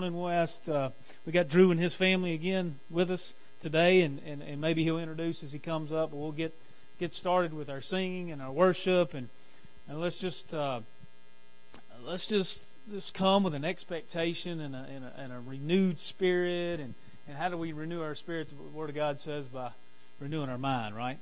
And ask, uh, we got Dru and his family again with us today, and, and, and maybe he'll introduce as he comes up. But we'll get get started with our singing and our worship, and and let's just uh, let's just just come with an expectation and a, and a, and a renewed spirit. And, and how do we renew our spirit? The Word of God says by renewing our mind, right?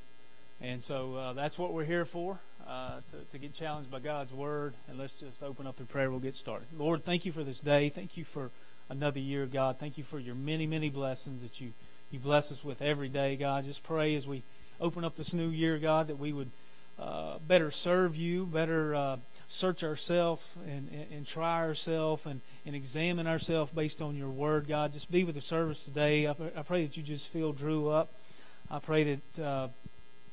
And so uh, that's what we're here for. Uh, to, to, get challenged by God's word. And let's just open up in prayer. We'll get started. Lord, thank you for this day. Thank you for another year, God. Thank you for your many, many blessings that you, you bless us with every day, God. Just pray as we open up this new year, God, that we would uh, better serve you, better uh, search ourselves and, and, and, try ourselves and, and examine ourselves based on your word, God. Just be with the service today. I, I pray that you just fill Dru up. I pray that uh,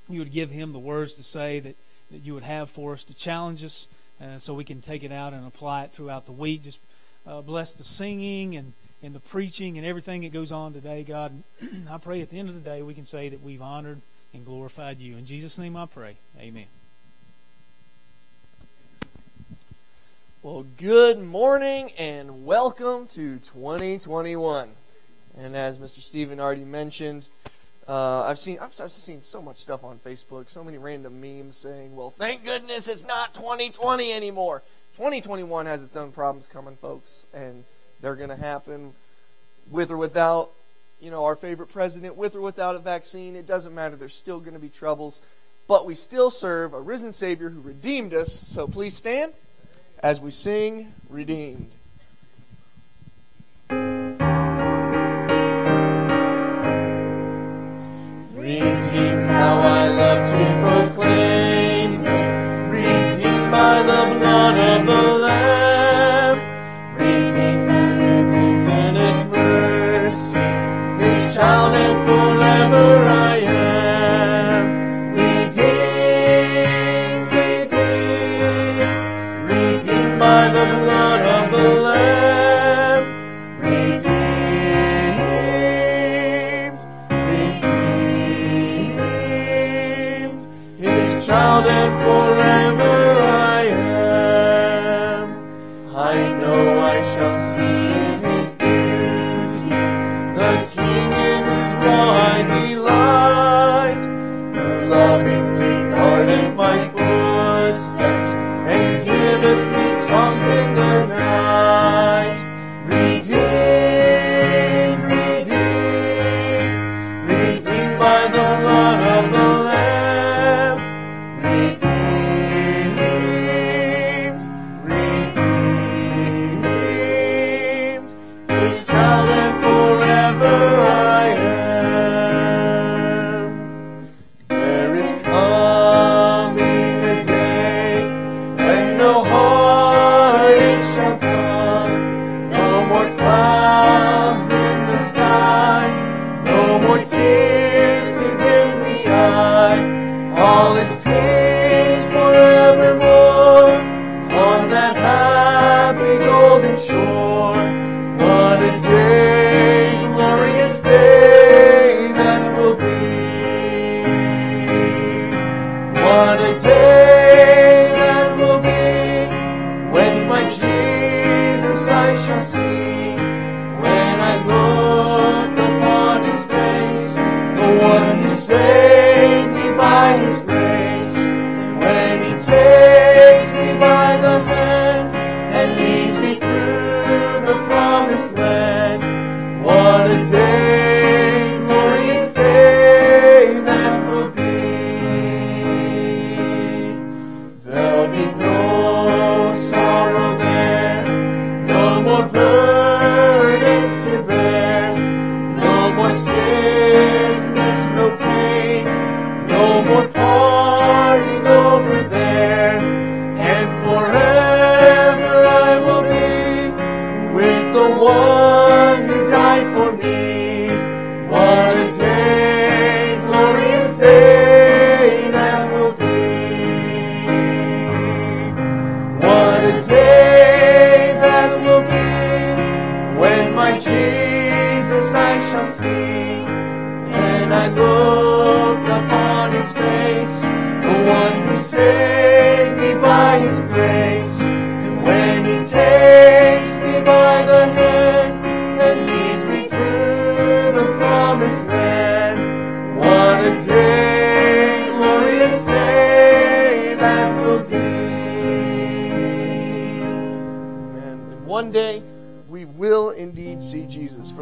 you would give him the words to say that, that you would have for us to challenge us uh, so we can take it out and apply it throughout the week. Just uh, bless the singing and, and the preaching and everything that goes on today, God. I pray at the end of the day we can say that we've honored and glorified you. In Jesus' name I pray. Amen. Well, good morning and welcome to 2021. And as Mr. Stephen already mentioned, uh, I've seen I've, I've, seen so much stuff on Facebook, so many random memes saying, "Well, thank goodness it's not 2020 anymore." 2021 has its own problems coming, folks, and they're going to happen with or without, you know, our favorite president, with or without a vaccine. It doesn't matter. There's still going to be troubles. But we still serve a risen Savior who redeemed us. So please stand as we sing Redeemed. Redeemed, how I love to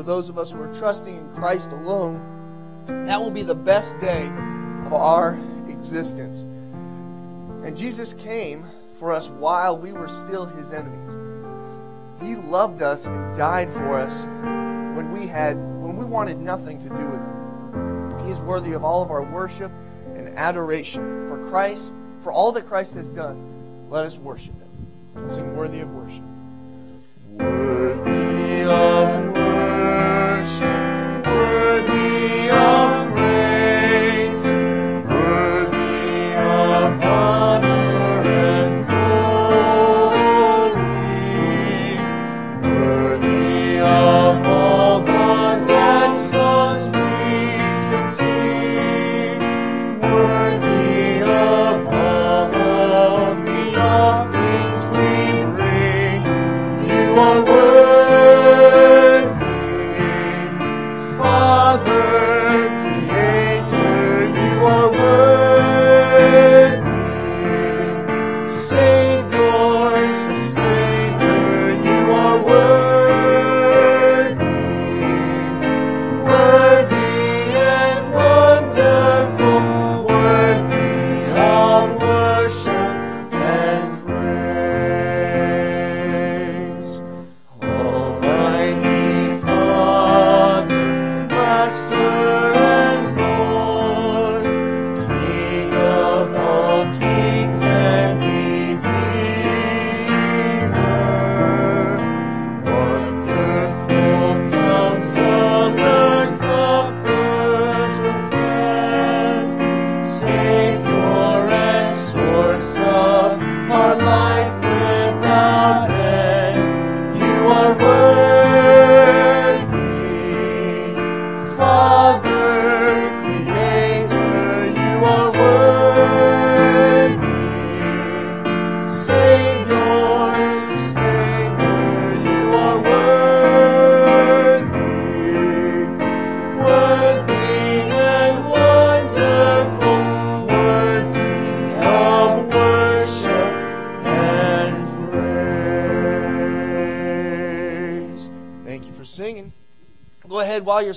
For those of us who are trusting in Christ alone, that will be the best day of our existence. And Jesus came for us while we were still his enemies. He loved us and died for us when we had when we wanted nothing to do with him. He's worthy of all of our worship and adoration for Christ, for all that Christ has done. Let us worship him. Sing worthy of worship. Worthy of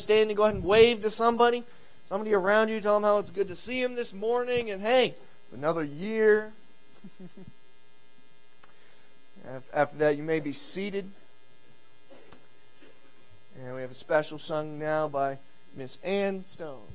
standing, go ahead and wave to somebody. Somebody around you, tell them how it's good to see them this morning. And hey, it's another year. After that, you may be seated. And we have a special sung now by Miss Ann Stone.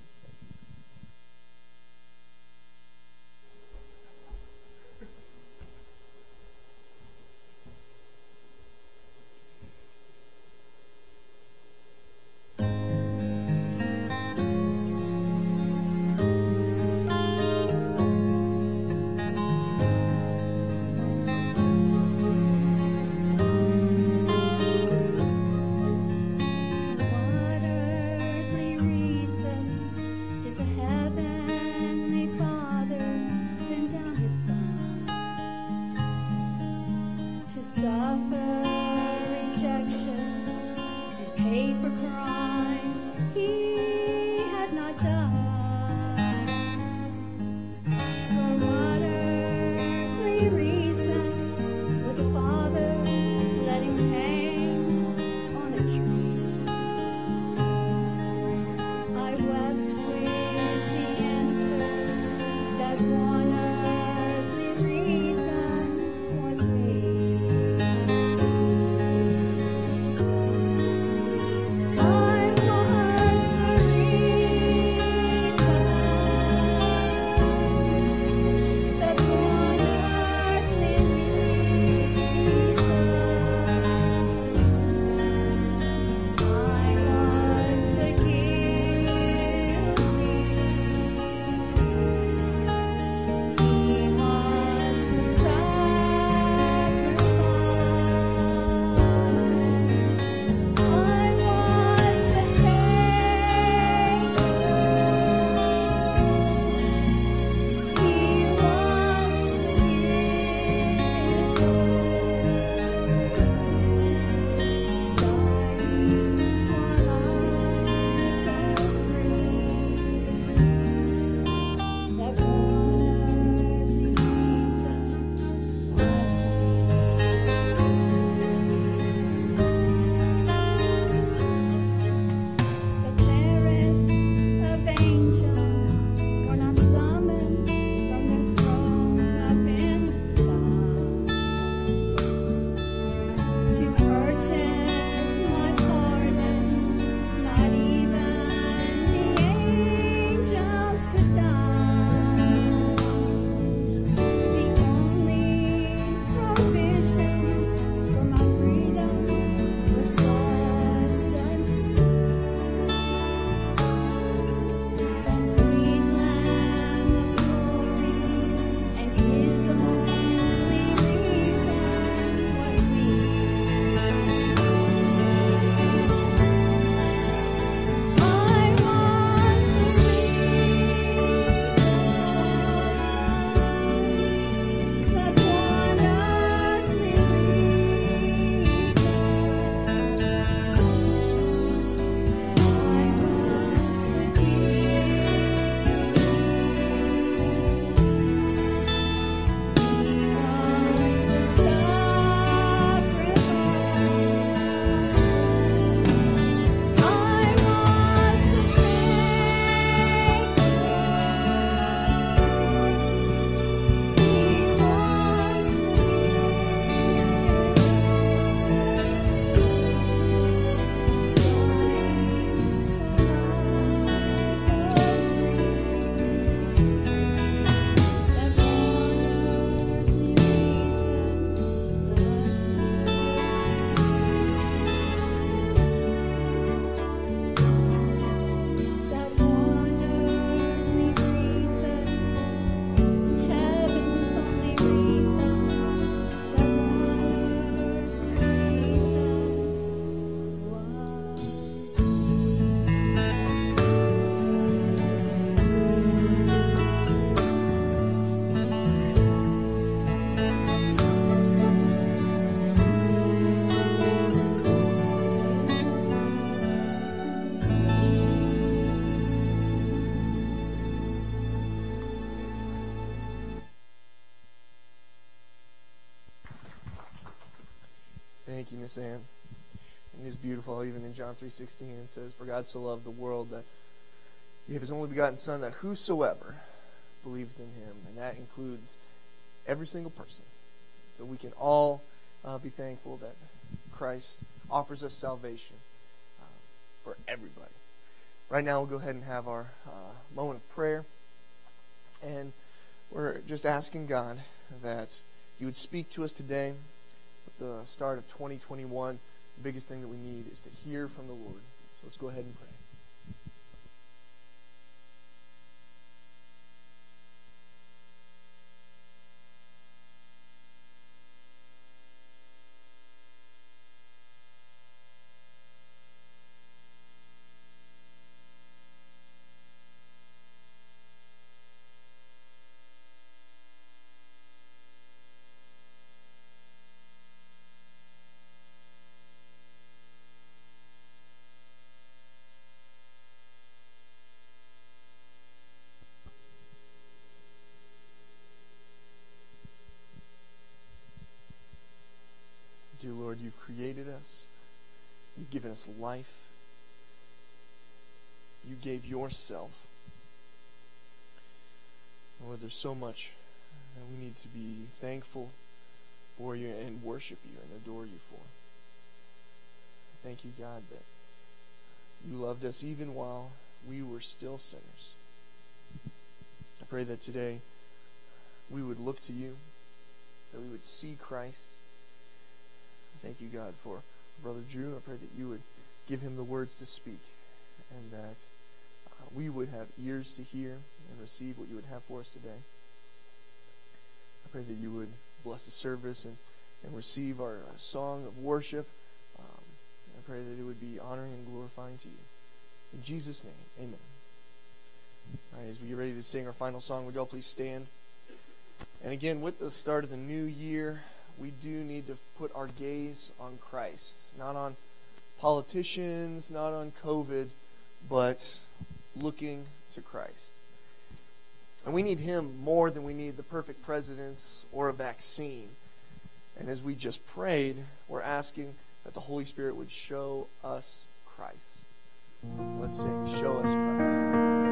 Thank you, Miss Ann. And it is beautiful, even in John 3.16, it says, For God so loved the world that he gave his only begotten Son, that whosoever believes in him, and that includes every single person. So we can all uh, be thankful that Christ offers us salvation uh, for everybody. Right now, we'll go ahead and have our uh, moment of prayer. And we're just asking God that He would speak to us today the start of 2021. The biggest thing that we need is to hear from the Lord. So let's go ahead and pray. Dear Lord, you've created us. You've given us life. You gave yourself. Lord, there's so much that we need to be thankful for you and worship you and adore you for. Thank you, God, that you loved us even while we were still sinners. I pray that today we would look to you, that we would see Christ. Thank you, God, for Brother Dru. I pray that you would give him the words to speak and that uh, we would have ears to hear and receive what you would have for us today. I pray that you would bless the service and, and receive our uh, song of worship. Um, I pray that it would be honoring and glorifying to you. In Jesus' name, amen. All right, as we get ready to sing our final song, would y'all please stand? And again, with the start of the new year, we do need to put our gaze on Christ, not on politicians, not on COVID, but looking to Christ. And we need Him more than we need the perfect presidents or a vaccine. And as we just prayed, we're asking that the Holy Spirit would show us Christ. Let's sing, Show Us Christ.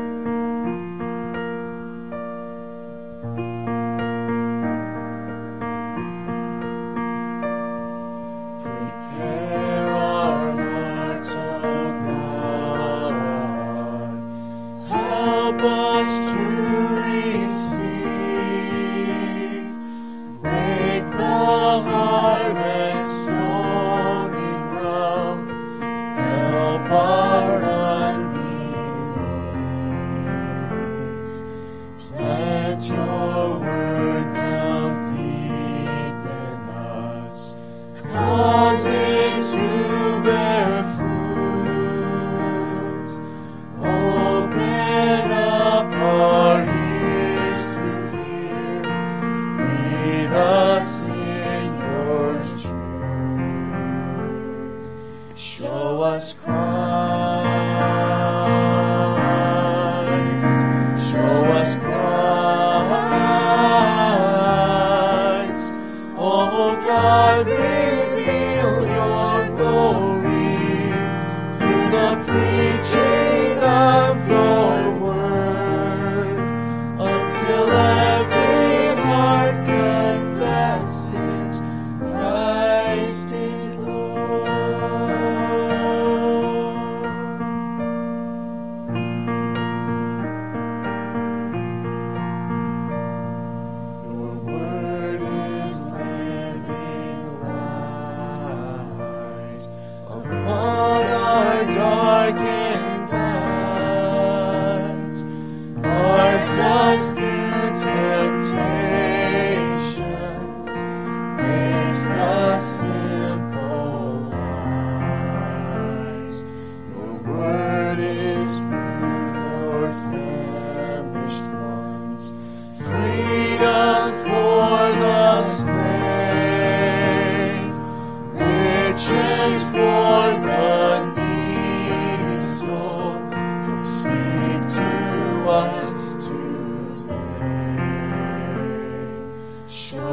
Sure.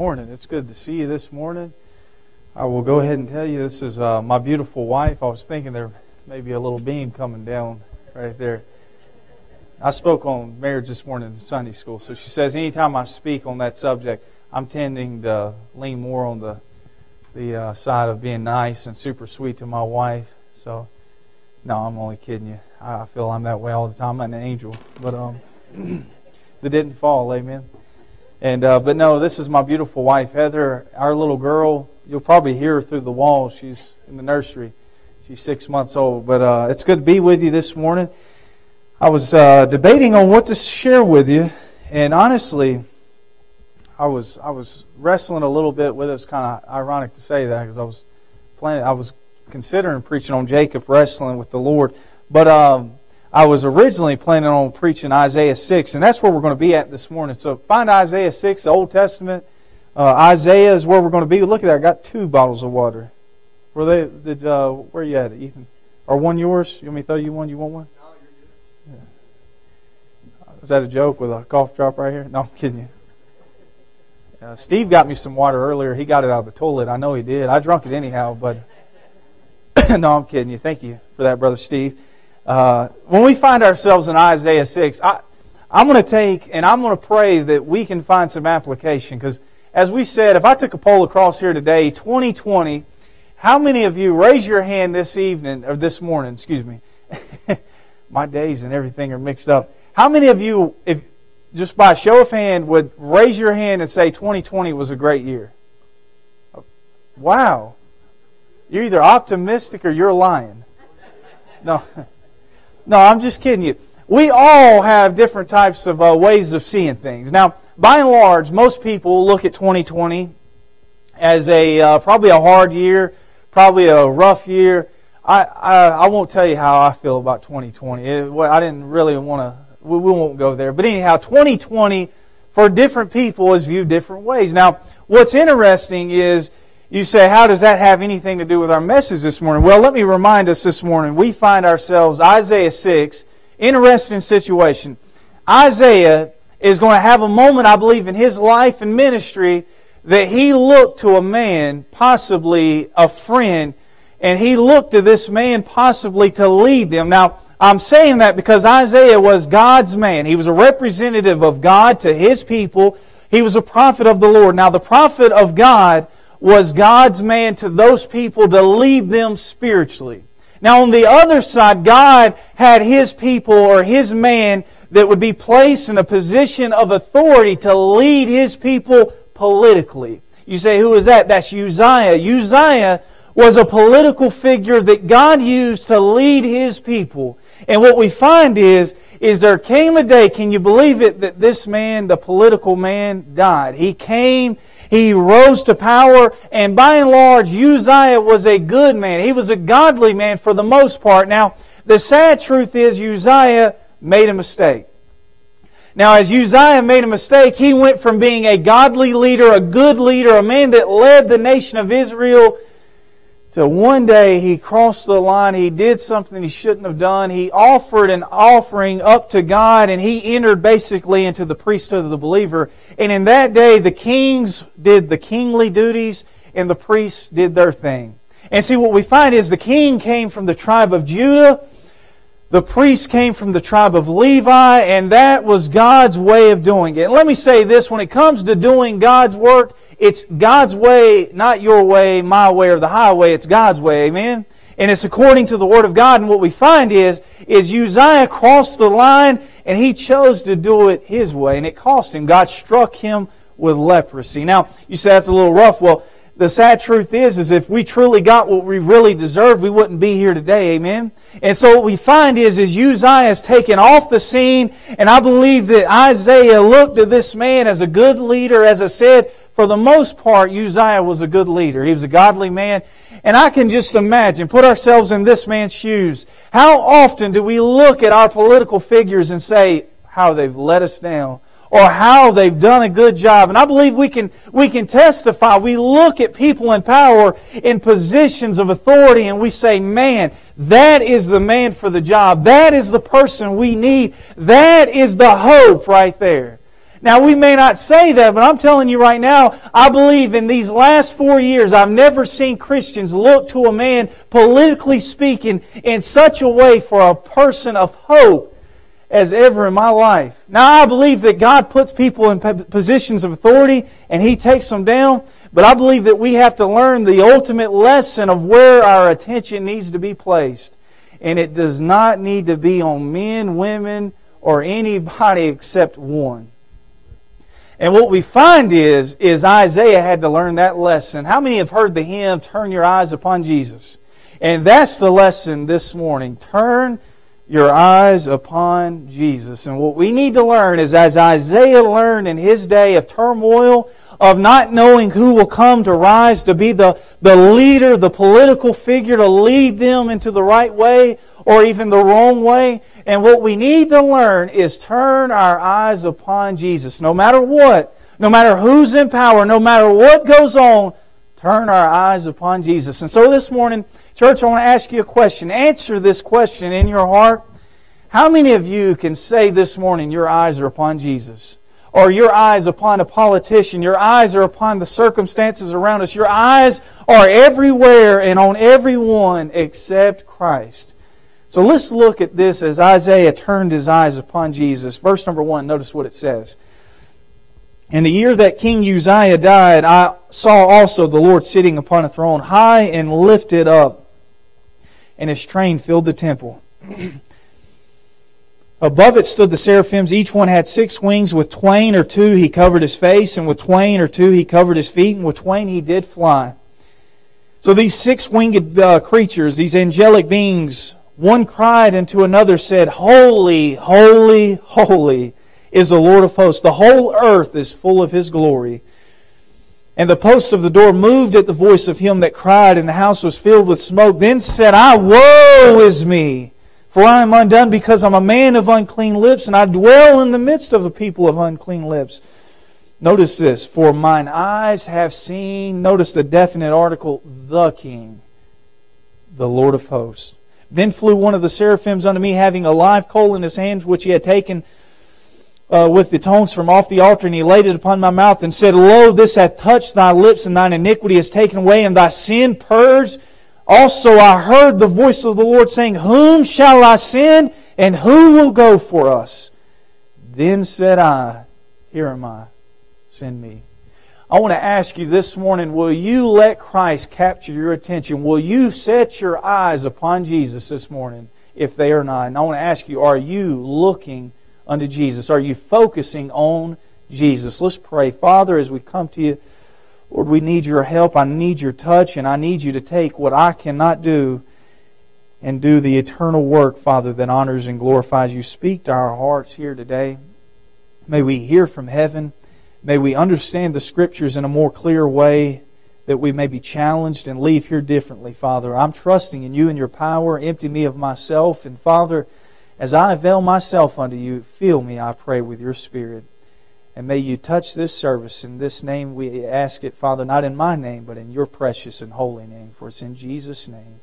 Morning. It's good to see you this morning. I will go ahead and tell you this is uh, my beautiful wife. I was thinking there may be a little beam coming down right there. I spoke on marriage this morning in Sunday school, so she says anytime I speak on that subject, I'm tending to lean more on the the uh, side of being nice and super sweet to my wife. So, no, I'm only kidding you. I feel I'm that way all the time. I'm an angel, but um, that didn't fall. Amen. And uh, but no, this is my beautiful wife, Heather. Our little girl. You'll probably hear her through the walls. She's in the nursery. She's six months old. But uh, it's good to be with you this morning. I was uh, debating on what to share with you, and honestly, I was I was wrestling a little bit with it. It's kind of ironic to say that because I was planning. I was considering preaching on Jacob wrestling with the Lord, but um, I was originally planning on preaching Isaiah 6, and that's where we're going to be at this morning. So find Isaiah 6, the Old Testament. Uh, Isaiah is where we're going to be. Look at that. I got two bottles of water. Were they, did, uh, where are you at, Ethan? Are one yours? You want me to throw you one? You want one? Yeah. Is that a joke with a cough drop right here? No, I'm kidding you. Uh, Steve got me some water earlier. He got it out of the toilet. I know he did. I drunk it anyhow, but no, I'm kidding you. Thank you for that, Brother Steve. Uh, when we find ourselves in Isaiah 6, I, I'm going to take and I'm going to pray that we can find some application. Because, as we said, if I took a poll across here today, 2020, how many of you raise your hand this evening, or this morning, excuse me? My days and everything are mixed up. How many of you, if just by show of hand, would raise your hand and say 2020 was a great year? Wow. You're either optimistic or you're lying. No. No, I'm just kidding you. We all have different types of uh, ways of seeing things. Now, by and large, most people look at 2020 as a uh, probably a hard year, probably a rough year. I, I, I won't tell you how I feel about 2020. It, well, I didn't really want to. We, we won't go there. But anyhow, 2020 for different people is viewed different ways. Now, what's interesting is you say, how does that have anything to do with our message this morning? Well, let me remind us this morning. We find ourselves, Isaiah 6, interesting situation. Isaiah is going to have a moment, I believe, in his life and ministry that he looked to a man, possibly a friend, and he looked to this man possibly to lead them. Now, I'm saying that because Isaiah was God's man. He was a representative of God to his people. He was a prophet of the Lord. Now, the prophet of God was God's man to those people to lead them spiritually. Now, on the other side, God had his people or his man that would be placed in a position of authority to lead his people politically. You say, who is that? That's Uzziah. Uzziah was a political figure that God used to lead his people. And what we find is, is there came a day, can you believe it, that this man, the political man, died. He came, he rose to power, and by and large, Uzziah was a good man. He was a godly man for the most part. Now, the sad truth is Uzziah made a mistake. Now, as Uzziah made a mistake, he went from being a godly leader, a good leader, a man that led the nation of Israel, to one day he crossed the line. He did something he shouldn't have done. He offered an offering up to God, and he entered basically into the priesthood of the believer. And in that day, the kings did the kingly duties, and the priests did their thing. And see, what we find is the king came from the tribe of Judah the priest came from the tribe of Levi, and that was God's way of doing it. Let me say this when it comes to doing God's work, it's God's way, not your way, my way, or the highway. It's God's way. Amen? And it's according to the Word of God. And what we find is, is Uzziah crossed the line and he chose to do it his way. And it cost him. God struck him with leprosy. Now, you say that's a little rough. Well, the sad truth is, is if we truly got what we really deserved, we wouldn't be here today. Amen. And so what we find is, is Uzziah is taken off the scene, and I believe that Isaiah looked at this man as a good leader. As I said, for the most part, Uzziah was a good leader. He was a godly man. And I can just imagine, put ourselves in this man's shoes. How often do we look at our political figures and say, how they've let us down? or how they've done a good job. And I believe we can, we can testify. We look at people in power in positions of authority and we say, man, that is the man for the job. That is the person we need. That is the hope right there. Now, we may not say that, but I'm telling you right now, I believe in these last four years, I've never seen Christians look to a man, politically speaking, in such a way for a person of hope as ever in my life. Now, I believe that God puts people in positions of authority and He takes them down, but I believe that we have to learn the ultimate lesson of where our attention needs to be placed. And it does not need to be on men, women, or anybody except one. And what we find is, is Isaiah had to learn that lesson. How many have heard the hymn, Turn Your Eyes Upon Jesus? And that's the lesson this morning. Turn your eyes upon Jesus. And what we need to learn is as Isaiah learned in his day of turmoil, of not knowing who will come to rise to be the, the leader, the political figure to lead them into the right way or even the wrong way. And what we need to learn is turn our eyes upon Jesus. No matter what, no matter who's in power, no matter what goes on, turn our eyes upon Jesus. And so this morning, Church, I want to ask you a question. Answer this question in your heart. How many of you can say this morning your eyes are upon Jesus? Or your eyes upon a politician? Your eyes are upon the circumstances around us. Your eyes are everywhere and on everyone except Christ. So let's look at this as Isaiah turned his eyes upon Jesus. Verse number one, notice what it says. In the year that King Uzziah died, I saw also the Lord sitting upon a throne, high and lifted up and his train filled the temple. Above it stood the seraphims. Each one had six wings. With twain or two he covered his face, and with twain or two he covered his feet, and with twain he did fly. So these six winged uh, creatures, these angelic beings, one cried unto another, said, Holy, holy, holy is the Lord of hosts. The whole earth is full of his glory. And the post of the door moved at the voice of him that cried, and the house was filled with smoke. Then said I, Woe is me! For I am undone because I'm a man of unclean lips, and I dwell in the midst of a people of unclean lips. Notice this, for mine eyes have seen, notice the definite article, the King, the Lord of hosts. Then flew one of the seraphims unto me, having a live coal in his hands, which he had taken uh, with the tongues from off the altar, and he laid it upon my mouth and said, Lo, this hath touched thy lips, and thine iniquity is taken away, and thy sin purged. Also I heard the voice of the Lord saying, Whom shall I send, and who will go for us? Then said I, Here am I, send me. I want to ask you this morning will you let Christ capture your attention? Will you set your eyes upon Jesus this morning if they are not? And I want to ask you are you looking unto Jesus? Are you focusing on Jesus? Let's pray. Father, as we come to you, Lord, we need your help. I need your touch, and I need you to take what I cannot do and do the eternal work, Father, that honors and glorifies you. Speak to our hearts here today. May we hear from heaven. May we understand the Scriptures in a more clear way that we may be challenged and leave here differently, Father. I'm trusting in you and your power. Empty me of myself. And, Father, as I avail myself unto you, fill me, I pray, with your Spirit. And may you touch this service. In this name we ask it, Father, not in my name, but in your precious and holy name. For it's in Jesus' name.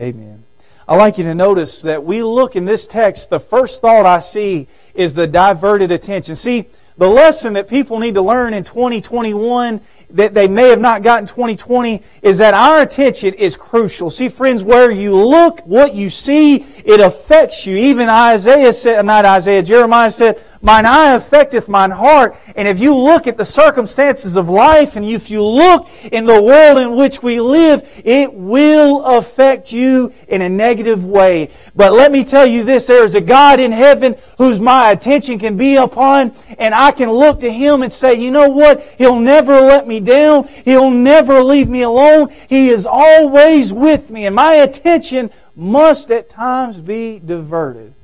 Amen. I'd like you to notice that we look in this text, the first thought I see is the diverted attention. See, the lesson that people need to learn in 2021 that they may have not gotten 2020 is that our attention is crucial. See, friends, where you look, what you see, it affects you. Even Isaiah said, not Isaiah, Jeremiah said, Mine eye affecteth mine heart. And if you look at the circumstances of life and if you look in the world in which we live, it will affect you in a negative way. But let me tell you this, there is a God in heaven whose my attention can be upon and I can look to Him and say, you know what? He'll never let me down. He'll never leave me alone. He is always with me and my attention must at times be diverted.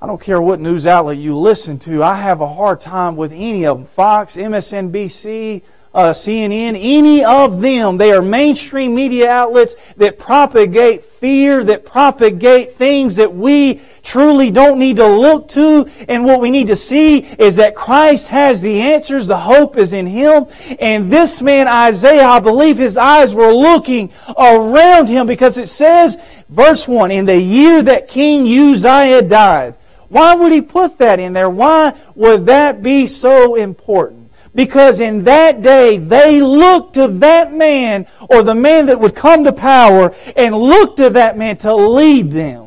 I don't care what news outlet you listen to. I have a hard time with any of them. Fox, MSNBC, uh, CNN, any of them. They are mainstream media outlets that propagate fear, that propagate things that we truly don't need to look to. And what we need to see is that Christ has the answers. The hope is in Him. And this man, Isaiah, I believe his eyes were looking around him because it says, verse 1, in the year that King Uzziah died, why would he put that in there? Why would that be so important? Because in that day, they looked to that man or the man that would come to power and looked to that man to lead them.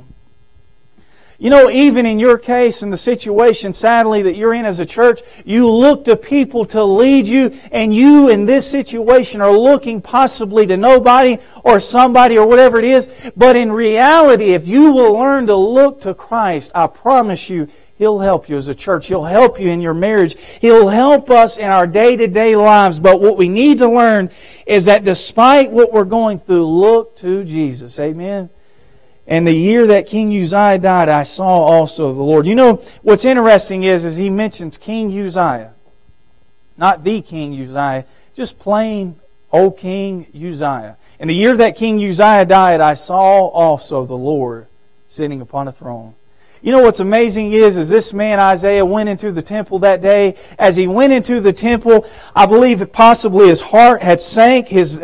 You know, even in your case and the situation, sadly, that you're in as a church, you look to people to lead you, and you in this situation are looking possibly to nobody or somebody or whatever it is. But in reality, if you will learn to look to Christ, I promise you, He'll help you as a church. He'll help you in your marriage. He'll help us in our day to day lives. But what we need to learn is that despite what we're going through, look to Jesus. Amen. And the year that King Uzziah died, I saw also the Lord. You know, what's interesting is, is he mentions King Uzziah. Not the King Uzziah, just plain old King Uzziah. In the year that King Uzziah died, I saw also the Lord sitting upon a throne. You know what's amazing is, is this man Isaiah went into the temple that day. As he went into the temple, I believe possibly his heart had sank. His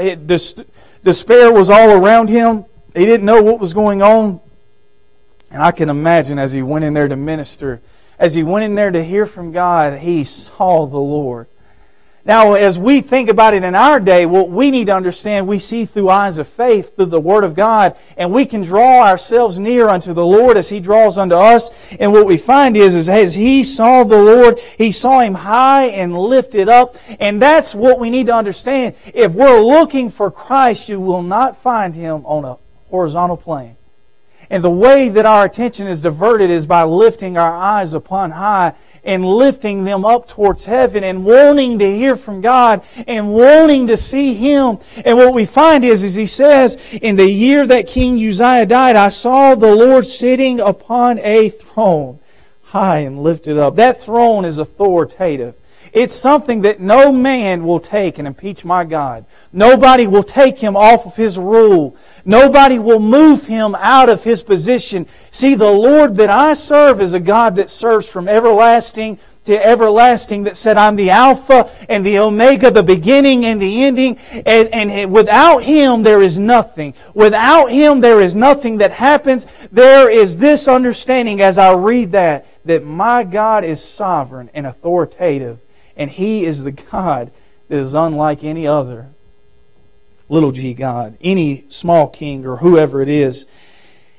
despair was all around him. He didn't know what was going on. And I can imagine as he went in there to minister, as he went in there to hear from God, he saw the Lord. Now, as we think about it in our day, what we need to understand, we see through eyes of faith, through the Word of God, and we can draw ourselves near unto the Lord as He draws unto us. And what we find is, is as He saw the Lord, He saw Him high and lifted up. And that's what we need to understand. If we're looking for Christ, you will not find Him on a horizontal plane. And the way that our attention is diverted is by lifting our eyes upon high and lifting them up towards heaven and wanting to hear from God and wanting to see Him. And what we find is, as He says, in the year that King Uzziah died, I saw the Lord sitting upon a throne, high and lifted up. That throne is authoritative. It's something that no man will take and impeach my God. Nobody will take him off of his rule. Nobody will move him out of his position. See, the Lord that I serve is a God that serves from everlasting to everlasting that said, I'm the Alpha and the Omega, the beginning and the ending. And, and, without Him, there is nothing. Without Him, there is nothing that happens. There is this understanding as I read that, that my God is sovereign and authoritative, and He is the God that is unlike any other. little g God, any small king or whoever it is.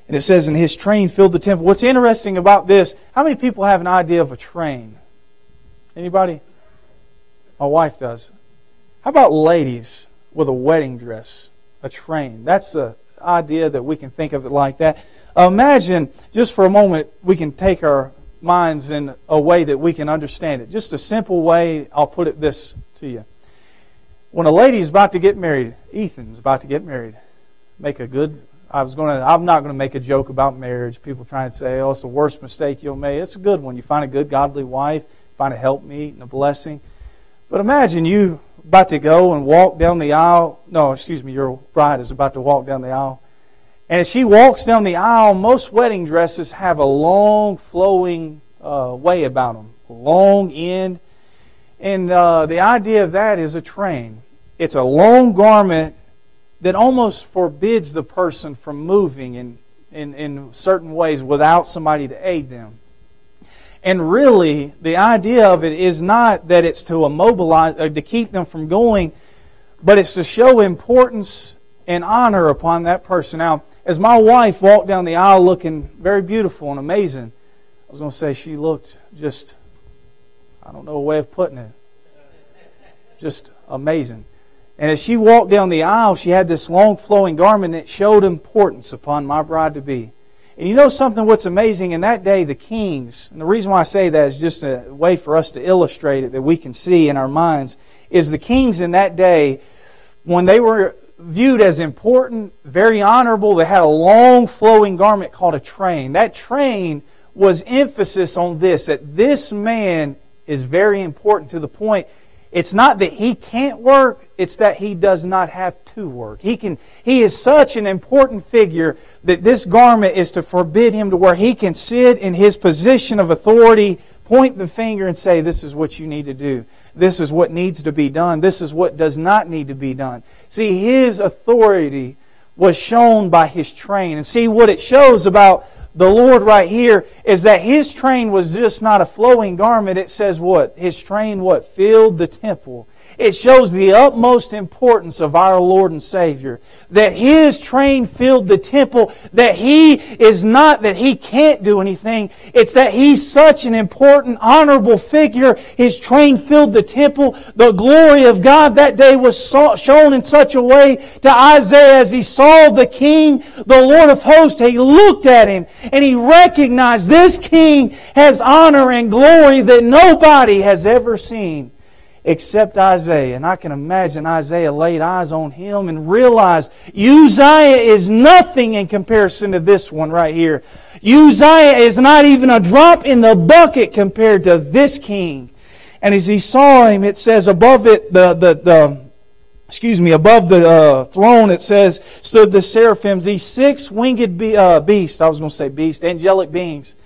And it says, and his train filled the temple. What's interesting about this, how many people have an idea of a train? Anybody? My wife does. How about ladies with a wedding dress? A train. That's an idea that we can think of it like that. imagine, just for a moment, we can take our minds in a way that we can understand it. Just a simple way, I'll put it this to you. When a lady is about to get married, Ethan's about to get married, make a good I was going to, I'm not going to make a joke about marriage. People trying to say, oh, it's the worst mistake you'll make. It's a good one. You find a good, godly wife, find a helpmeet and a blessing. But imagine you about to go and walk down the aisle. No, excuse me, your bride is about to walk down the aisle. And as she walks down the aisle, most wedding dresses have a long, flowing uh, way about them, long end. And uh, the idea of that is a train. It's a long garment that almost forbids the person from moving in, in, in certain ways without somebody to aid them. And really, the idea of it is not that it's to immobilize uh, to keep them from going, but it's to show importance and honor upon that person. Now, as my wife walked down the aisle looking very beautiful and amazing, I was going to say she looked just, I don't know a way of putting it, just amazing. And as she walked down the aisle, she had this long flowing garment that showed importance upon my bride to be. And you know something what's amazing? In that day, the kings, and the reason why I say that is just a way for us to illustrate it that we can see in our minds, is the kings in that day, when they were viewed as important, very honorable, they had a long flowing garment called a train. That train was emphasis on this, that this man is very important to the point it's not that he can't work, it's that he does not have to work. He can he is such an important figure that this garment is to forbid him to where he can sit in his position of authority, point the finger and say this is what you need to do. This is what needs to be done. This is what does not need to be done. See, his authority was shown by his train. And see what it shows about the Lord right here is that his train was just not a flowing garment. It says what? His train what? Filled the temple. It shows the utmost importance of our Lord and Savior. That His train filled the temple, that He is not that He can't do anything. It's that He's such an important, honorable figure. His train filled the temple. The glory of God that day was shown in such a way to Isaiah as he saw the King, the Lord of hosts. He looked at Him and he recognized this King has honor and glory that nobody has ever seen except Isaiah. And I can imagine Isaiah laid eyes on him and realized Uzziah is nothing in comparison to this one right here. Uzziah is not even a drop in the bucket compared to this king. And as he saw him, it says above it, the, the, the excuse me, above the uh, throne, it says, stood the seraphims, these six winged be, uh, beasts, I was going to say beast, angelic beings.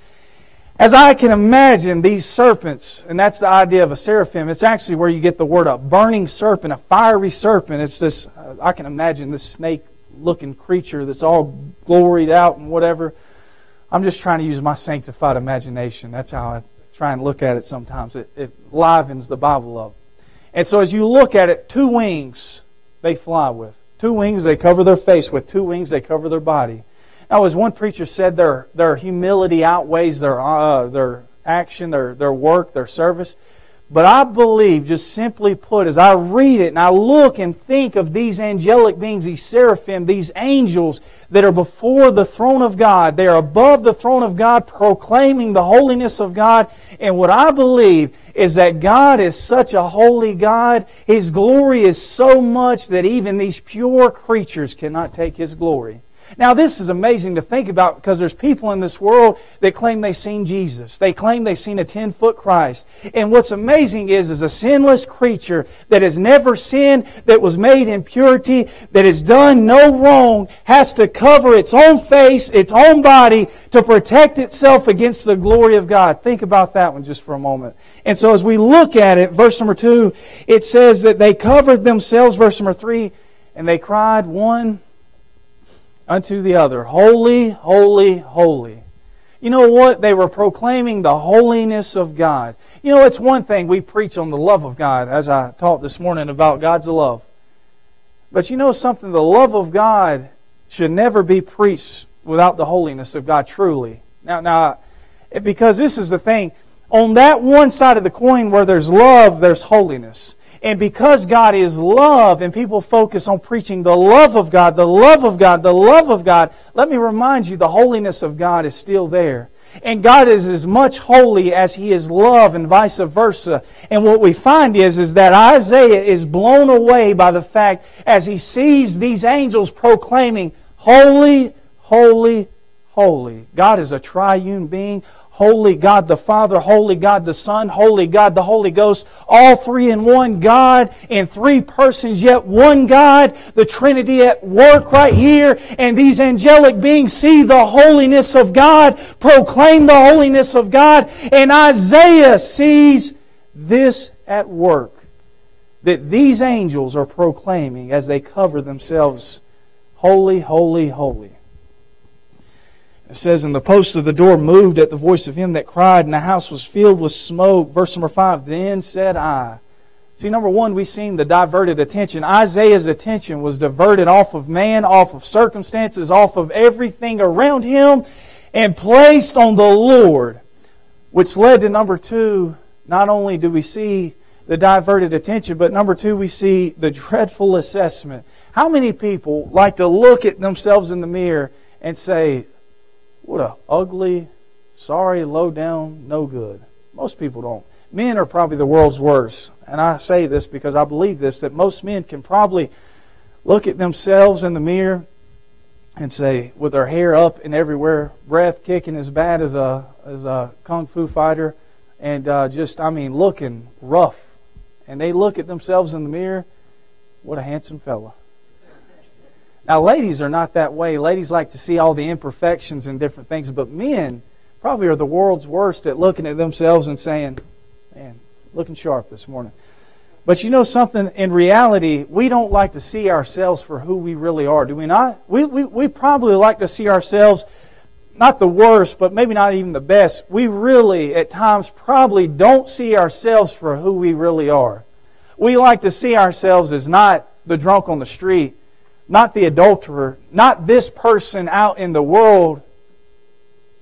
As I can imagine these serpents, and that's the idea of a seraphim, it's actually where you get the word a burning serpent, a fiery serpent. It's this, uh, I can imagine this snake looking creature that's all gloried out and whatever. I'm just trying to use my sanctified imagination. That's how I try and look at it sometimes. It, it livens the Bible up. And so as you look at it, two wings they fly with. Two wings they cover their face with. Two wings they cover their body. Now, as one preacher said, their, their humility outweighs their, uh, their action, their, their work, their service. But I believe, just simply put, as I read it and I look and think of these angelic beings, these seraphim, these angels that are before the throne of God, they are above the throne of God, proclaiming the holiness of God. And what I believe is that God is such a holy God. His glory is so much that even these pure creatures cannot take His glory. Now, this is amazing to think about because there's people in this world that claim they've seen Jesus. They claim they've seen a 10 foot Christ. And what's amazing is, is a sinless creature that has never sinned, that was made in purity, that has done no wrong, has to cover its own face, its own body to protect itself against the glory of God. Think about that one just for a moment. And so as we look at it, verse number two, it says that they covered themselves, verse number three, and they cried one unto the other, Holy, holy, holy. You know what? They were proclaiming the holiness of God. You know, it's one thing we preach on the love of God, as I taught this morning about God's love. But you know something? The love of God should never be preached without the holiness of God truly. Now, now, because this is the thing. On that one side of the coin where there's love, there's holiness. And because God is love and people focus on preaching the love of God, the love of God, the love of God, let me remind you the holiness of God is still there. And God is as much holy as He is love and vice versa. And what we find is, is that Isaiah is blown away by the fact as he sees these angels proclaiming, Holy, holy, holy. God is a triune being. Holy God the Father, Holy God the Son, Holy God the Holy Ghost, all three in one God, in three persons, yet one God, the Trinity at work right here, and these angelic beings see the holiness of God, proclaim the holiness of God, and Isaiah sees this at work. That these angels are proclaiming as they cover themselves, Holy, Holy, Holy. It says, And the post of the door moved at the voice of him that cried, and the house was filled with smoke. Verse number five, Then said I. See, number one, we've seen the diverted attention. Isaiah's attention was diverted off of man, off of circumstances, off of everything around him, and placed on the Lord. Which led to number two, not only do we see the diverted attention, but number two, we see the dreadful assessment. How many people like to look at themselves in the mirror and say, what a ugly, sorry, low down, no good. Most people don't. Men are probably the world's worst. And I say this because I believe this that most men can probably look at themselves in the mirror and say, with their hair up and everywhere, breath kicking as bad as a, as a kung fu fighter, and uh, just, I mean, looking rough. And they look at themselves in the mirror, what a handsome fella. Now, ladies are not that way. Ladies like to see all the imperfections and different things, but men probably are the world's worst at looking at themselves and saying, man, looking sharp this morning. But you know something? In reality, we don't like to see ourselves for who we really are, do we not? We, we, we probably like to see ourselves not the worst, but maybe not even the best. We really, at times, probably don't see ourselves for who we really are. We like to see ourselves as not the drunk on the street, not the adulterer, not this person out in the world,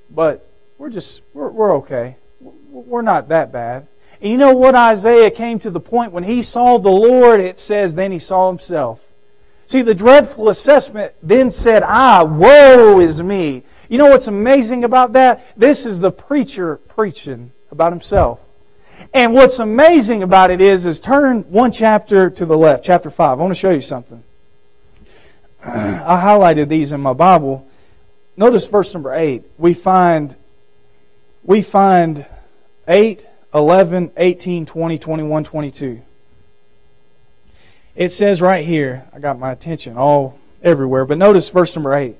but we're just, we're, we're okay. We're not that bad. And you know what? Isaiah came to the point when he saw the Lord, it says, then he saw himself. See, the dreadful assessment then said, Ah, woe is me. You know what's amazing about that? This is the preacher preaching about himself. And what's amazing about it is, is turn one chapter to the left, chapter 5. I want to show you something. I highlighted these in my Bible. Notice verse number 8. We find we find 8, 11, 18, 20, 21, 22. It says right here, I got my attention all everywhere, but notice verse number 8.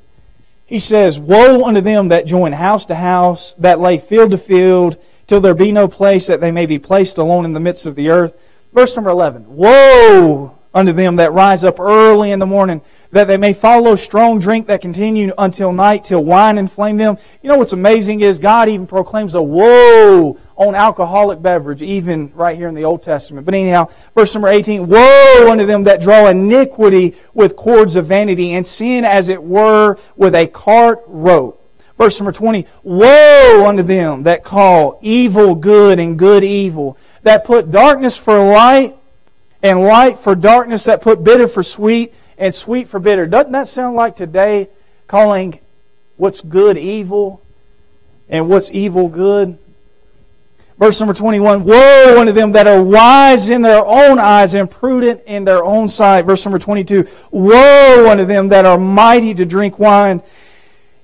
He says, Woe unto them that join house to house, that lay field to field, till there be no place that they may be placed alone in the midst of the earth. Verse number 11. Woe unto them that rise up early in the morning, that they may follow strong drink that continue until night, till wine inflame them. You know what's amazing is God even proclaims a woe on alcoholic beverage, even right here in the Old Testament. But anyhow, verse number 18, Woe unto them that draw iniquity with cords of vanity, and sin as it were with a cart rope. Verse number 20, Woe unto them that call evil good and good evil, that put darkness for light and light for darkness, that put bitter for sweet and sweet for bitter. Doesn't that sound like today calling what's good evil and what's evil good? Verse number 21 Woe unto them that are wise in their own eyes and prudent in their own sight. Verse number 22 Woe unto them that are mighty to drink wine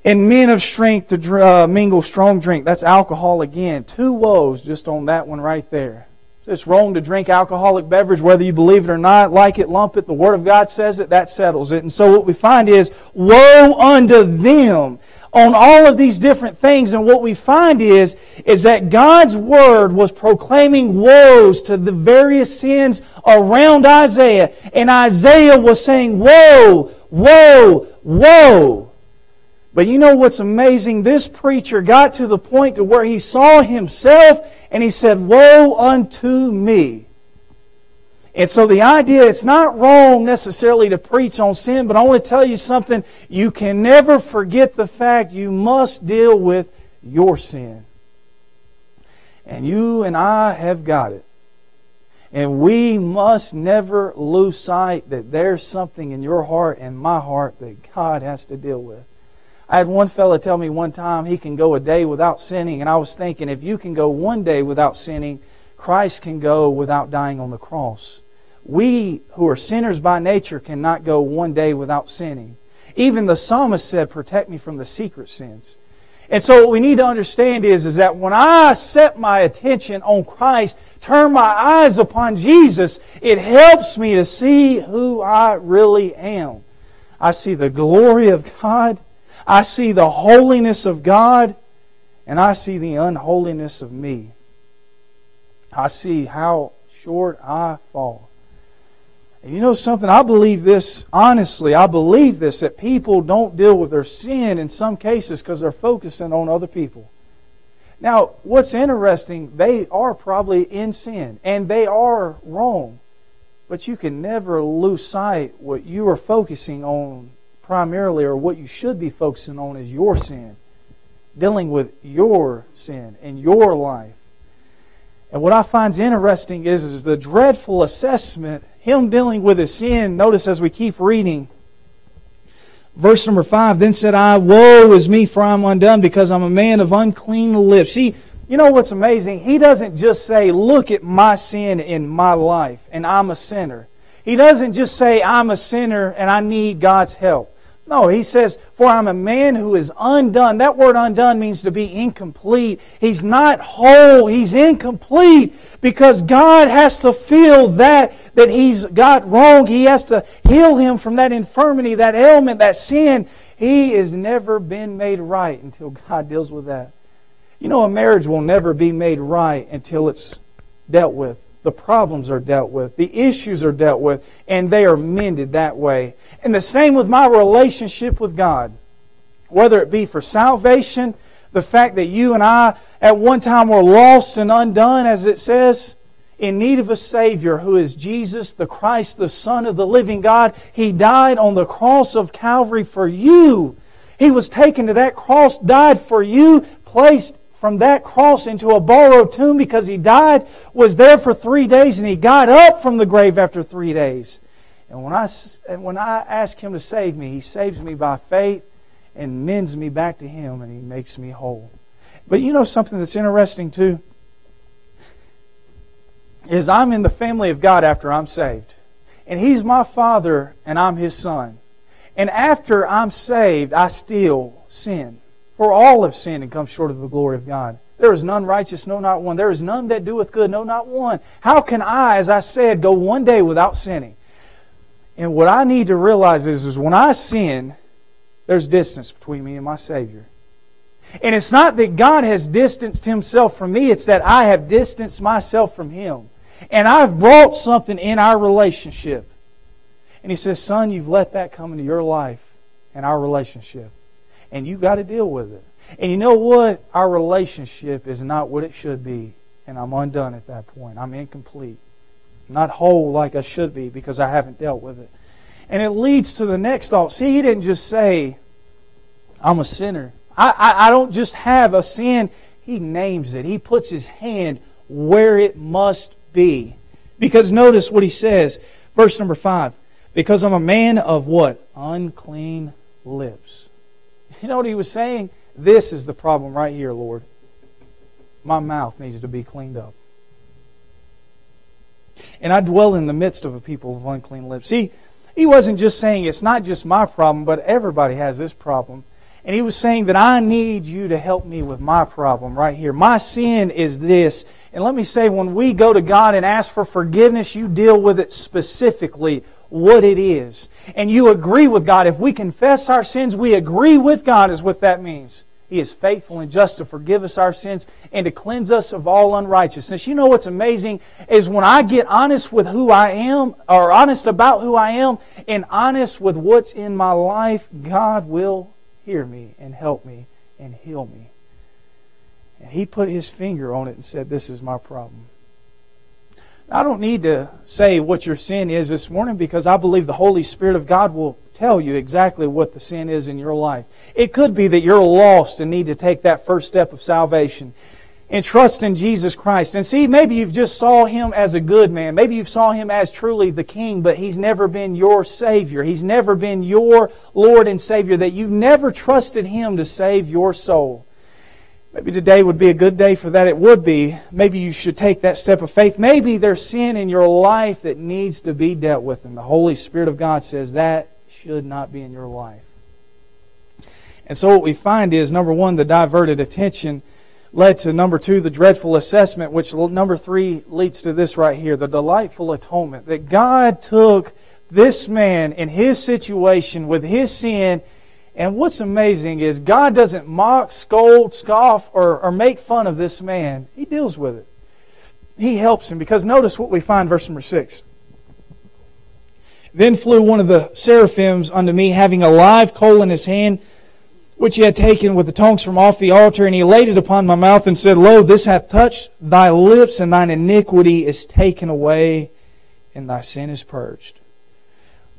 and men of strength to uh, mingle strong drink. That's alcohol again. Two woes just on that one right there. It's wrong to drink alcoholic beverage, whether you believe it or not, like it, lump it. The Word of God says it, that settles it. And so what we find is, woe unto them on all of these different things. And what we find is, is that God's Word was proclaiming woes to the various sins around Isaiah. And Isaiah was saying, woe, woe, woe. But you know what's amazing? This preacher got to the point to where he saw himself and he said, Woe unto me. And so the idea, it's not wrong necessarily to preach on sin, but I want to tell you something. You can never forget the fact you must deal with your sin. And you and I have got it. And we must never lose sight that there's something in your heart and my heart that God has to deal with. I had one fella tell me one time he can go a day without sinning, and I was thinking if you can go one day without sinning, Christ can go without dying on the cross. We who are sinners by nature cannot go one day without sinning. Even the psalmist said, Protect me from the secret sins. And so what we need to understand is, is that when I set my attention on Christ, turn my eyes upon Jesus, it helps me to see who I really am. I see the glory of God, I see the holiness of God, and I see the unholiness of me. I see how short I fall. And you know something? I believe this, honestly, I believe this, that people don't deal with their sin in some cases because they're focusing on other people. Now, what's interesting, they are probably in sin and they are wrong. But you can never lose sight what you are focusing on primarily or what you should be focusing on is your sin. Dealing with your sin in your life. And what I find interesting is, is the dreadful assessment, him dealing with his sin. Notice as we keep reading, verse number 5 Then said I, Woe is me, for I am undone, because I'm a man of unclean lips. See, you know what's amazing? He doesn't just say, Look at my sin in my life, and I'm a sinner. He doesn't just say, I'm a sinner and I need God's help. No, he says, For I'm a man who is undone. That word undone means to be incomplete. He's not whole, he's incomplete because God has to feel that that he's got wrong. He has to heal him from that infirmity, that ailment, that sin. He has never been made right until God deals with that. You know, a marriage will never be made right until it's dealt with the problems are dealt with, the issues are dealt with, and they are mended that way. And the same with my relationship with God. Whether it be for salvation, the fact that you and I at one time were lost and undone, as it says, in need of a Savior who is Jesus, the Christ, the Son of the living God. He died on the cross of Calvary for you. He was taken to that cross, died for you, placed from that cross into a borrowed tomb because he died, was there for three days, and he got up from the grave after three days. And when I, when I ask him to save me, he saves me by faith and mends me back to him, and he makes me whole. But you know something that's interesting too? Is I'm in the family of God after I'm saved. And he's my father, and I'm his son. And after I'm saved, I still sin. For all have sinned and come short of the glory of God. There is none righteous, no, not one. There is none that doeth good, no, not one. How can I, as I said, go one day without sinning? And what I need to realize is, is when I sin, there's distance between me and my Savior. And it's not that God has distanced Himself from me, it's that I have distanced myself from Him. And I've brought something in our relationship. And He says, Son, you've let that come into your life and our relationship and you got to deal with it. And you know what? Our relationship is not what it should be, and I'm undone at that point. I'm incomplete. I'm not whole like I should be because I haven't dealt with it. And it leads to the next thought. See, he didn't just say, I'm a sinner. I, I, I don't just have a sin. He names it. He puts his hand where it must be. Because notice what he says, verse number five. Because I'm a man of what? Unclean lips. You know what he was saying? This is the problem right here, Lord. My mouth needs to be cleaned up. And I dwell in the midst of a people of unclean lips. See, he wasn't just saying it's not just my problem, but everybody has this problem. And he was saying that I need you to help me with my problem right here. My sin is this. And let me say, when we go to God and ask for forgiveness, you deal with it specifically what it is. And you agree with God. If we confess our sins, we agree with God, is what that means. He is faithful and just to forgive us our sins and to cleanse us of all unrighteousness. You know what's amazing is when I get honest with who I am, or honest about who I am, and honest with what's in my life, God will hear me and help me and heal me. And He put His finger on it and said, This is my problem. I don't need to say what your sin is this morning because I believe the Holy Spirit of God will tell you exactly what the sin is in your life. It could be that you're lost and need to take that first step of salvation and trust in Jesus Christ. And see, maybe you've just saw him as a good man. Maybe you've saw him as truly the king, but he's never been your savior. He's never been your Lord and Savior, that you've never trusted him to save your soul. Maybe today would be a good day for that. It would be. Maybe you should take that step of faith. Maybe there's sin in your life that needs to be dealt with. And the Holy Spirit of God says that should not be in your life. And so what we find is number one, the diverted attention led to number two, the dreadful assessment, which number three leads to this right here, the delightful atonement. That God took this man in his situation with his sin and what's amazing is God doesn't mock, scold, scoff, or, or make fun of this man. He deals with it. He helps him because notice what we find, verse number 6. Then flew one of the seraphims unto me, having a live coal in his hand, which he had taken with the tongs from off the altar, and he laid it upon my mouth and said, Lo, this hath touched thy lips, and thine iniquity is taken away, and thy sin is purged.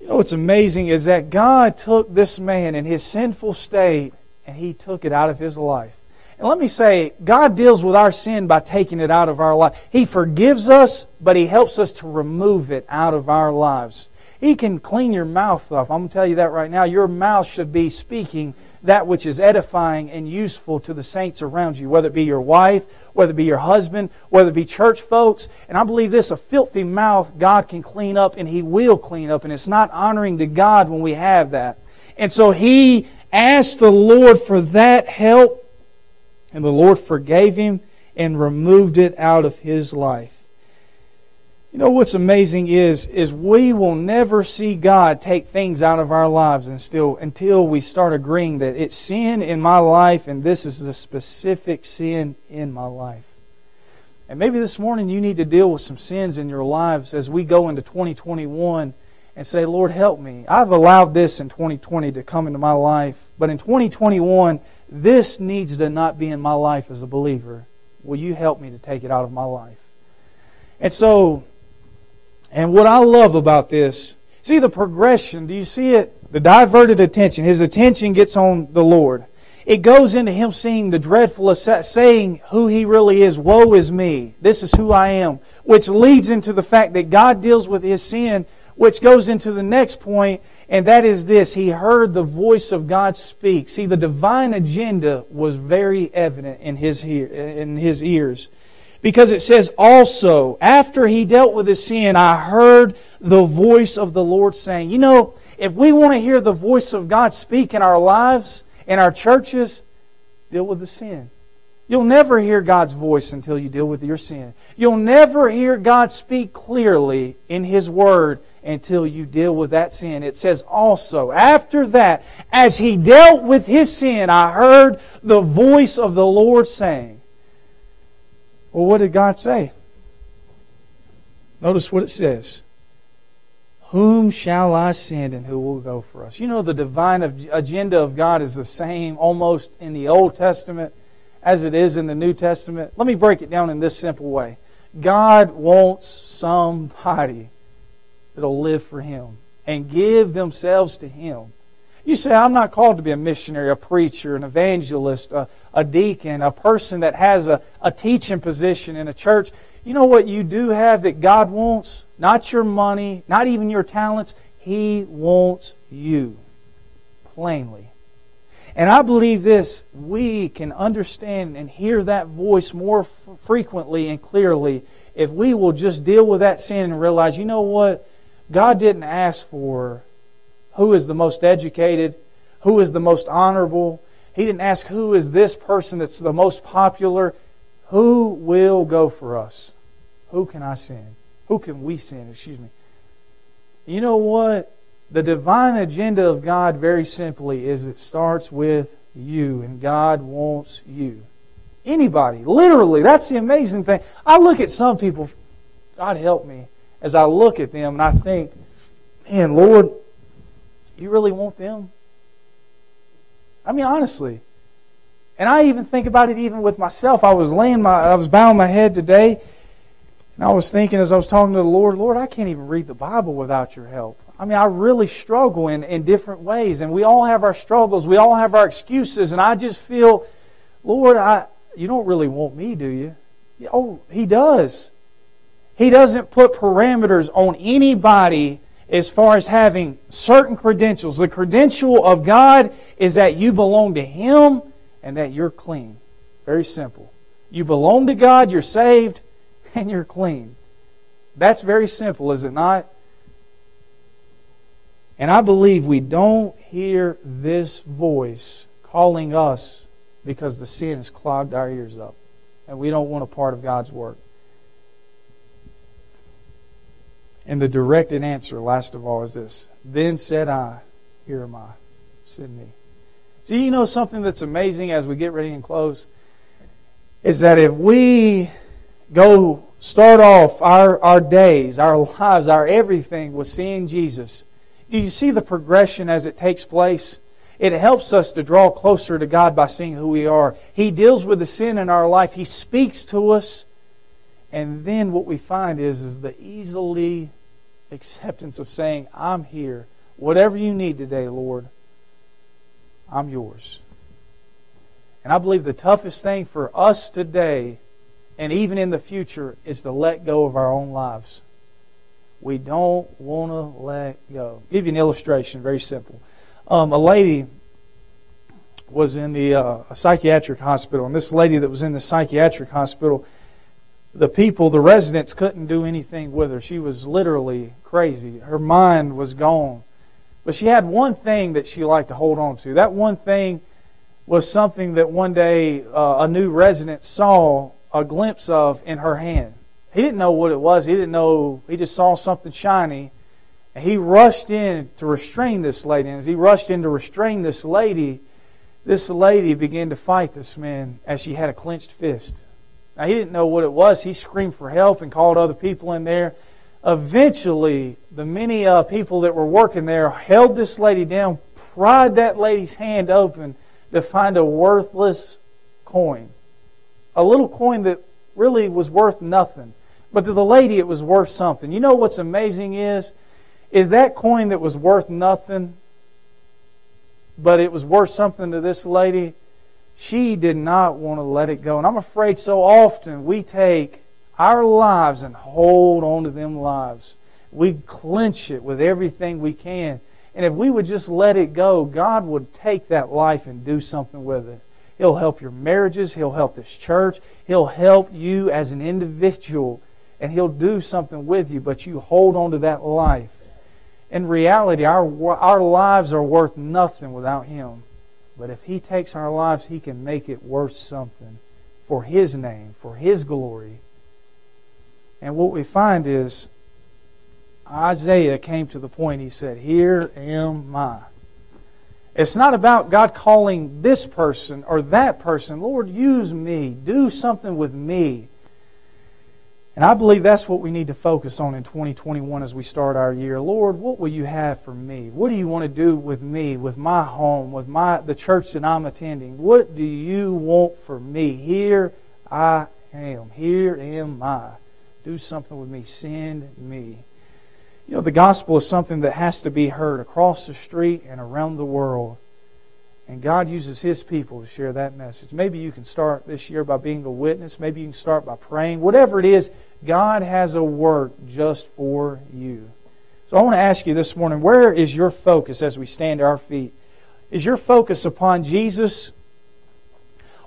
You know what's amazing is that God took this man in his sinful state and he took it out of his life. And let me say, God deals with our sin by taking it out of our life. He forgives us, but He helps us to remove it out of our lives. He can clean your mouth up. I'm going to tell you that right now. Your mouth should be speaking that which is edifying and useful to the saints around you, whether it be your wife, whether it be your husband, whether it be church folks. And I believe this a filthy mouth God can clean up and He will clean up. And it's not honoring to God when we have that. And so he asked the Lord for that help, and the Lord forgave him and removed it out of his life. You know what's amazing is is we will never see God take things out of our lives and still until we start agreeing that it's sin in my life and this is the specific sin in my life. And maybe this morning you need to deal with some sins in your lives as we go into 2021 and say, Lord, help me. I've allowed this in 2020 to come into my life, but in 2021, this needs to not be in my life as a believer. Will you help me to take it out of my life? And so, and what I love about this, see the progression. Do you see it? The diverted attention. His attention gets on the Lord. It goes into him seeing the dreadful, saying who he really is. Woe is me. This is who I am. Which leads into the fact that God deals with his sin, which goes into the next point, and that is this. He heard the voice of God speak. See, the divine agenda was very evident in his, in his ears. Because it says also, after he dealt with his sin, I heard the voice of the Lord saying, You know, if we want to hear the voice of God speak in our lives, in our churches, deal with the sin. You'll never hear God's voice until you deal with your sin. You'll never hear God speak clearly in His Word until you deal with that sin. It says also, after that, as he dealt with his sin, I heard the voice of the Lord saying, well, what did God say? Notice what it says. Whom shall I send and who will go for us? You know, the divine agenda of God is the same almost in the Old Testament as it is in the New Testament. Let me break it down in this simple way God wants somebody that'll live for Him and give themselves to Him. You say, I'm not called to be a missionary, a preacher, an evangelist, a, a deacon, a person that has a, a teaching position in a church. You know what you do have that God wants? Not your money, not even your talents. He wants you. Plainly. And I believe this we can understand and hear that voice more f- frequently and clearly if we will just deal with that sin and realize, you know what? God didn't ask for who is the most educated, who is the most honorable. He didn't ask who is this person that's the most popular. Who will go for us? Who can I send? Who can we send? Excuse me. You know what? The divine agenda of God, very simply, is it starts with you, and God wants you. Anybody, literally, that's the amazing thing. I look at some people, God help me, as I look at them and I think, man, Lord, you really want them? I mean, honestly. And I even think about it even with myself. I was laying my, I was bowing my head today, And I was thinking as I was talking to the Lord, Lord, I can't even read the Bible without your help. I mean, I really struggle in, in different ways, and we all have our struggles, we all have our excuses, and I just feel, Lord, I, you don't really want me, do you? Oh, He does. He doesn't put parameters on anybody as far as having certain credentials. The credential of God is that you belong to Him and that you're clean. Very simple. You belong to God, you're saved, and you're clean. That's very simple, is it not? And I believe we don't hear this voice calling us because the sin has clogged our ears up. And we don't want a part of God's work. And the directed answer, last of all, is this Then said I, Here am I, send me. See, you know something that's amazing as we get ready and close? Is that if we go start off our, our days, our lives, our everything with seeing Jesus, do you see the progression as it takes place? It helps us to draw closer to God by seeing who we are. He deals with the sin in our life. He speaks to us. And then what we find is, is the easily acceptance of saying, I'm here. Whatever you need today, Lord, I'm yours. And I believe the toughest thing for us today and even in the future is to let go of our own lives. We don't want to let go. I'll give you an illustration, very simple. Um, a lady was in the uh, a psychiatric hospital, and this lady that was in the psychiatric hospital the people, the residents, couldn't do anything with her. She was literally crazy. Her mind was gone. But she had one thing that she liked to hold on to. That one thing was something that one day uh, a new resident saw a glimpse of in her hand. He didn't know what it was. He didn't know. He just saw something shiny. And he rushed in to restrain this lady. And as he rushed in to restrain this lady, this lady began to fight this man as she had a clenched fist. Now, he didn't know what it was. He screamed for help and called other people in there. Eventually, the many uh, people that were working there held this lady down, pried that lady's hand open to find a worthless coin. A little coin that really was worth nothing. But to the lady, it was worth something. You know what's amazing is, is that coin that was worth nothing, but it was worth something to this lady she did not want to let it go. And I'm afraid so often we take our lives and hold on to them lives. We clench it with everything we can. And if we would just let it go, God would take that life and do something with it. He'll help your marriages. He'll help this church. He'll help you as an individual. And He'll do something with you, but you hold on to that life. In reality, our, our lives are worth nothing without Him. But if He takes our lives, He can make it worth something for His name, for His glory. And what we find is Isaiah came to the point, he said, Here am I. It's not about God calling this person or that person, Lord, use me, do something with me. And I believe that's what we need to focus on in 2021 as we start our year. Lord, what will you have for me? What do you want to do with me, with my home, with my the church that I'm attending? What do you want for me? Here I am. Here am I. Do something with me. Send me. You know, the gospel is something that has to be heard across the street and around the world. And God uses His people to share that message. Maybe you can start this year by being a witness. Maybe you can start by praying. Whatever it is, God has a work just for you. So I want to ask you this morning where is your focus as we stand to our feet? Is your focus upon Jesus?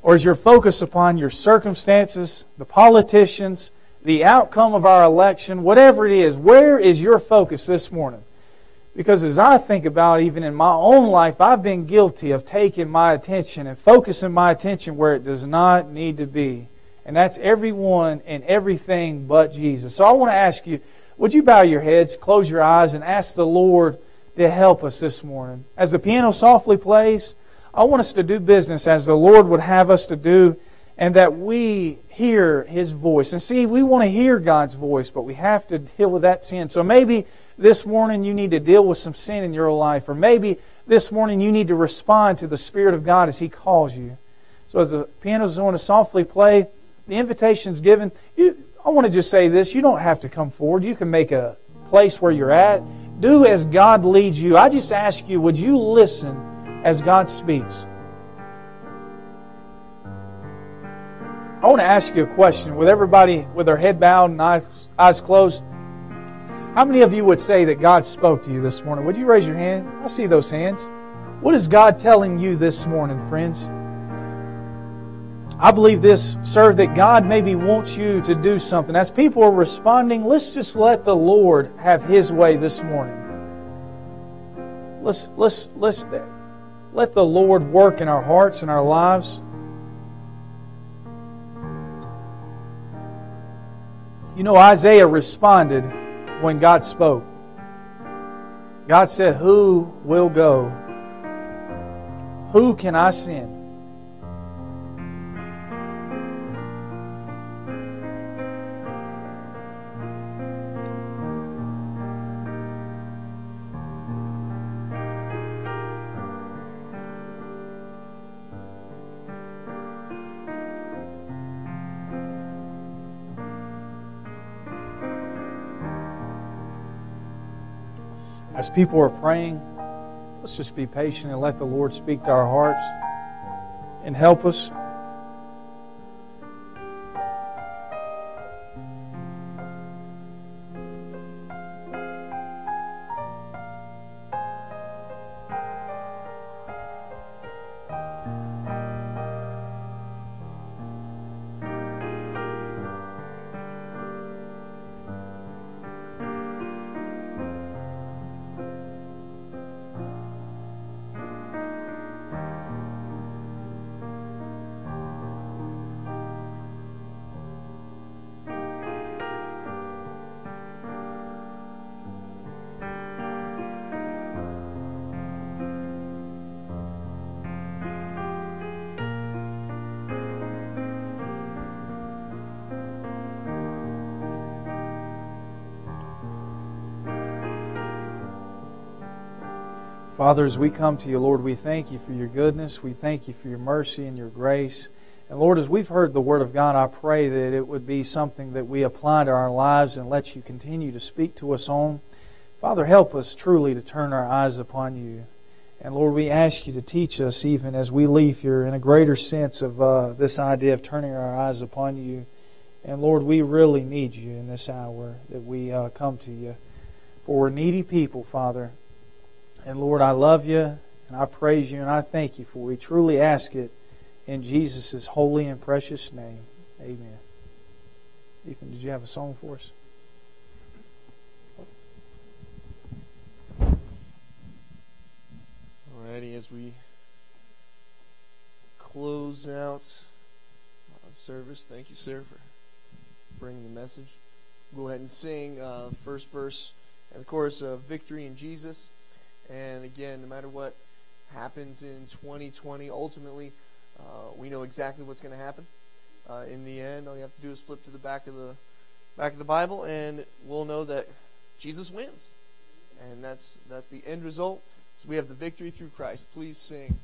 Or is your focus upon your circumstances, the politicians, the outcome of our election, whatever it is? Where is your focus this morning? Because as I think about even in my own life, I've been guilty of taking my attention and focusing my attention where it does not need to be. And that's everyone and everything but Jesus. So I want to ask you, would you bow your heads, close your eyes, and ask the Lord to help us this morning? As the piano softly plays, I want us to do business as the Lord would have us to do, and that we hear His voice. And see, we want to hear God's voice, but we have to deal with that sin. So maybe this morning you need to deal with some sin in your life, or maybe this morning you need to respond to the Spirit of God as He calls you. So as the piano's going to softly play, the invitation's given. You, I want to just say this you don't have to come forward. You can make a place where you're at. Do as God leads you. I just ask you, would you listen as God speaks? I want to ask you a question with everybody with their head bowed and eyes, eyes closed. How many of you would say that God spoke to you this morning? Would you raise your hand? I see those hands. What is God telling you this morning, friends? I believe this, sir, that God maybe wants you to do something. As people are responding, let's just let the Lord have His way this morning. Let's, let's, let's let the Lord work in our hearts and our lives. You know, Isaiah responded when God spoke. God said, Who will go? Who can I send? As people are praying, let's just be patient and let the Lord speak to our hearts and help us. Father, as we come to you, Lord, we thank you for your goodness. We thank you for your mercy and your grace. And Lord, as we've heard the Word of God, I pray that it would be something that we apply to our lives and let you continue to speak to us on. Father, help us truly to turn our eyes upon you. And Lord, we ask you to teach us even as we leave here in a greater sense of uh, this idea of turning our eyes upon you. And Lord, we really need you in this hour that we uh, come to you. For we're needy people, Father. And Lord, I love you and I praise you and I thank you for we truly ask it in Jesus' holy and precious name. Amen. Ethan, did you have a song for us? Alrighty, as we close out service, thank you, sir, for bringing the message. Go ahead and sing uh, first verse and the chorus of Victory in Jesus. And again, no matter what happens in 2020, ultimately, uh, we know exactly what's going to happen. Uh, in the end, all you have to do is flip to the back of the back of the Bible, and we'll know that Jesus wins, and that's that's the end result. So we have the victory through Christ. Please sing.